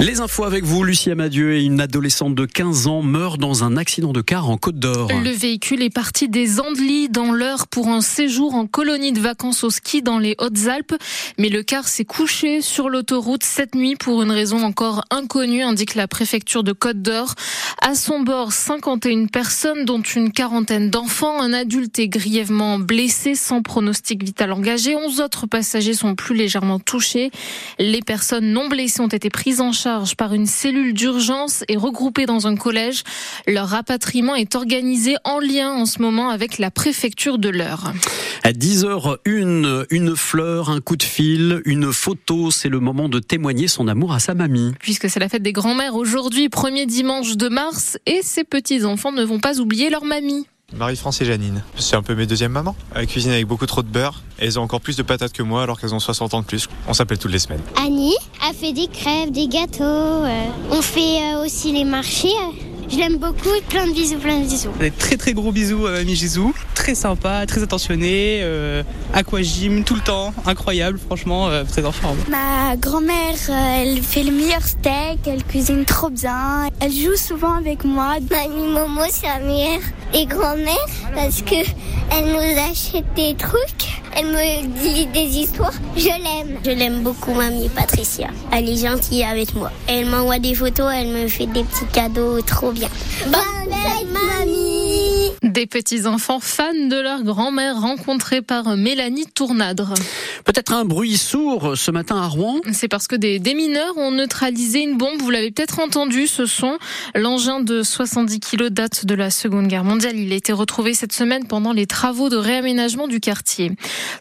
Les infos avec vous, Lucie Amadieu et une adolescente de 15 ans meurt dans un accident de car en Côte d'Or. Le véhicule est parti des Andelys dans l'heure pour un séjour en colonie de vacances au ski dans les Hautes-Alpes. Mais le car s'est couché sur l'autoroute cette nuit pour une raison encore inconnue, indique la préfecture de Côte d'Or. À son bord, 51 personnes, dont une quarantaine d'enfants. Un adulte est grièvement blessé sans pronostic vital engagé. 11 autres passagers sont plus légèrement touchés. Les personnes non blessées ont été prises en charge par une cellule d'urgence et regroupés dans un collège. Leur rapatriement est organisé en lien en ce moment avec la préfecture de l'Eure. À 10h01, une fleur, un coup de fil, une photo, c'est le moment de témoigner son amour à sa mamie. Puisque c'est la fête des grands-mères aujourd'hui, premier dimanche de mars, et ses petits-enfants ne vont pas oublier leur mamie. Marie-France et Janine. C'est un peu mes deuxièmes mamans. Elles cuisinent avec beaucoup trop de beurre et elles ont encore plus de patates que moi alors qu'elles ont 60 ans de plus. On s'appelle toutes les semaines. Annie a fait des crêpes, des gâteaux. Euh. On fait euh, aussi les marchés. Je l'aime beaucoup. Plein de bisous, plein de bisous. Des très très gros bisous à Mamie Jésus. Très sympa, très attentionné. Euh, aquagym tout le temps. Incroyable, franchement, euh, très en forme. Ma grand-mère, euh, elle fait le meilleur steak. Elle cuisine trop bien. Elle joue souvent avec moi. Mamie Momo, c'est la meilleure des grand-mères parce que elle nous achète des trucs. Elle me dit des histoires. Je l'aime. Je l'aime beaucoup, mamie Patricia. Elle est gentille avec moi. Elle m'envoie des photos, elle me fait des petits cadeaux trop bien. Bonne fête, mamie Des petits-enfants fans de leur grand-mère rencontrés par Mélanie Tournadre. Peut-être un bruit sourd ce matin à Rouen C'est parce que des, des mineurs ont neutralisé une bombe. Vous l'avez peut-être entendu, ce son. L'engin de 70 kilos date de la Seconde Guerre mondiale. Il a été retrouvé cette semaine pendant les travaux de réaménagement du quartier.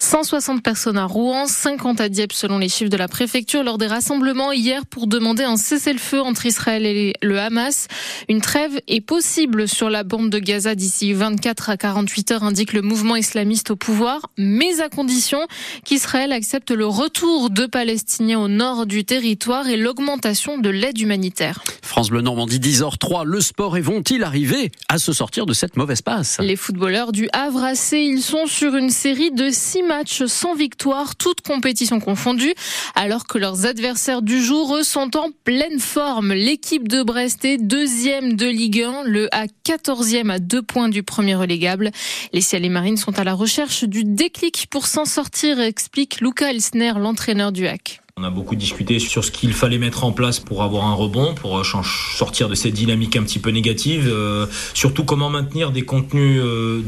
160 personnes à Rouen, 50 à Dieppe selon les chiffres de la préfecture lors des rassemblements hier pour demander un cessez-le-feu entre Israël et le Hamas. Une trêve est possible sur la bande de Gaza d'ici 24 à 48 heures, indique le mouvement islamiste au pouvoir, mais à condition qu'Israël accepte le retour de Palestiniens au nord du territoire et l'augmentation de l'aide humanitaire. France Bleu Normandie 10h03, le sport et vont-ils arriver à se sortir de cette mauvaise passe? Les footballeurs du Havre AC, ils sont sur une série de six matchs sans victoire, toutes compétitions confondues, alors que leurs adversaires du jour, eux, sont en pleine forme. L'équipe de Brest est deuxième de Ligue 1, le A 14e à deux points du premier relégable. Les Ciels et Marines sont à la recherche du déclic pour s'en sortir, explique Luca Elsner, l'entraîneur du HAC. On a beaucoup discuté sur ce qu'il fallait mettre en place pour avoir un rebond, pour sortir de cette dynamique un petit peu négative. Euh, surtout comment maintenir des contenus, euh,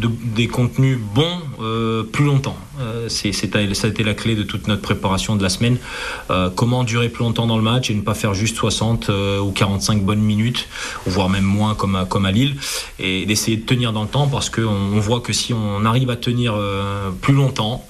bons euh, plus longtemps. c'est, ça a été la clé de toute notre préparation de la semaine. comment durer plus longtemps dans le match et ne pas faire juste 60 ou 45 bonnes minutes, voire même moins comme à, Lille, et d'essayer de tenir dans le temps parce qu'on on voit que si on arrive à tenir plus longtemps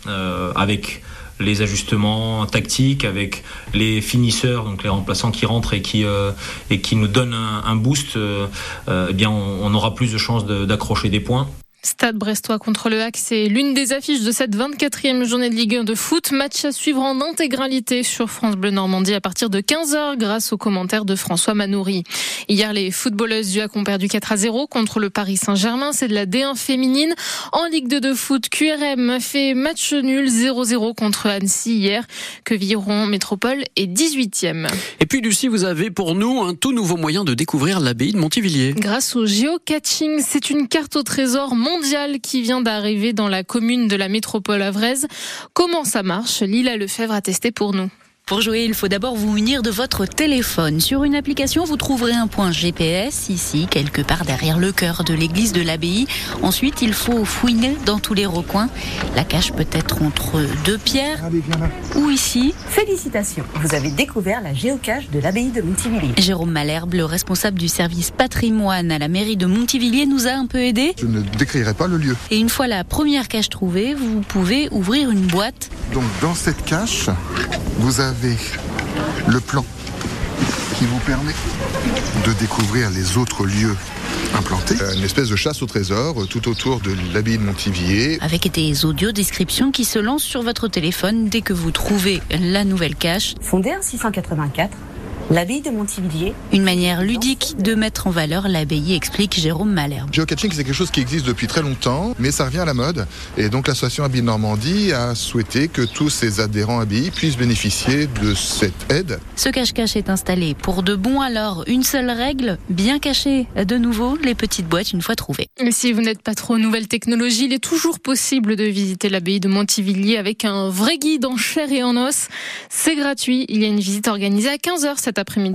avec les ajustements tactiques avec les finisseurs, donc les remplaçants qui rentrent et qui, euh, et qui nous donnent un, boost, euh, euh, eh bien on, aura plus de chances d'accrocher des points. Stade Brestois contre le HAC, c'est l'une des affiches de cette 24e journée de Ligue 1 de foot. Match à suivre en intégralité sur France Bleu Normandie à partir de 15h grâce aux commentaires de François Manoury. Hier, les footballeuses du HAC ont perdu 4 à 0 contre le Paris Saint-Germain. C'est de la D1 féminine. En Ligue 2 de foot, QRM fait match nul 0-0 contre Annecy hier. Que Viron Métropole est 18e. Et puis Lucie, vous avez pour nous un tout nouveau moyen de découvrir l'abbaye de Montivilliers. Grâce au geocaching, c'est une carte au trésor mondial qui vient d'arriver dans la commune de la métropole avraise. Comment ça marche? Lila Lefebvre a testé pour nous. Pour jouer, il faut d'abord vous munir de votre téléphone. Sur une application, vous trouverez un point GPS, ici, quelque part derrière le cœur de l'église de l'abbaye. Ensuite, il faut fouiner dans tous les recoins. La cache peut être entre deux pierres ou ici. Félicitations, vous avez découvert la géocache de l'abbaye de Montivilliers. Jérôme Malherbe, le responsable du service patrimoine à la mairie de Montivilliers, nous a un peu aidé. Je ne décrirai pas le lieu. Et une fois la première cache trouvée, vous pouvez ouvrir une boîte. Donc dans cette cache, vous avez le plan qui vous permet de découvrir les autres lieux implantés. Euh, une espèce de chasse au trésor euh, tout autour de l'abbaye de Montivier. Avec des audio descriptions qui se lancent sur votre téléphone dès que vous trouvez la nouvelle cache. Fondé en 684, L'abbaye de Montivilliers. Une manière ludique de mettre en valeur l'abbaye, explique Jérôme Malherbe. Geocaching, c'est quelque chose qui existe depuis très longtemps, mais ça revient à la mode. Et donc l'association Abbaye Normandie a souhaité que tous ses adhérents abbayes puissent bénéficier de cette aide. Ce cache-cache est installé pour de bon alors. Une seule règle, bien caché de nouveau les petites boîtes une fois trouvées. Et si vous n'êtes pas trop nouvelle technologie, il est toujours possible de visiter l'abbaye de Montivilliers avec un vrai guide en chair et en os. C'est gratuit. Il y a une visite organisée à 15h cet après-midi.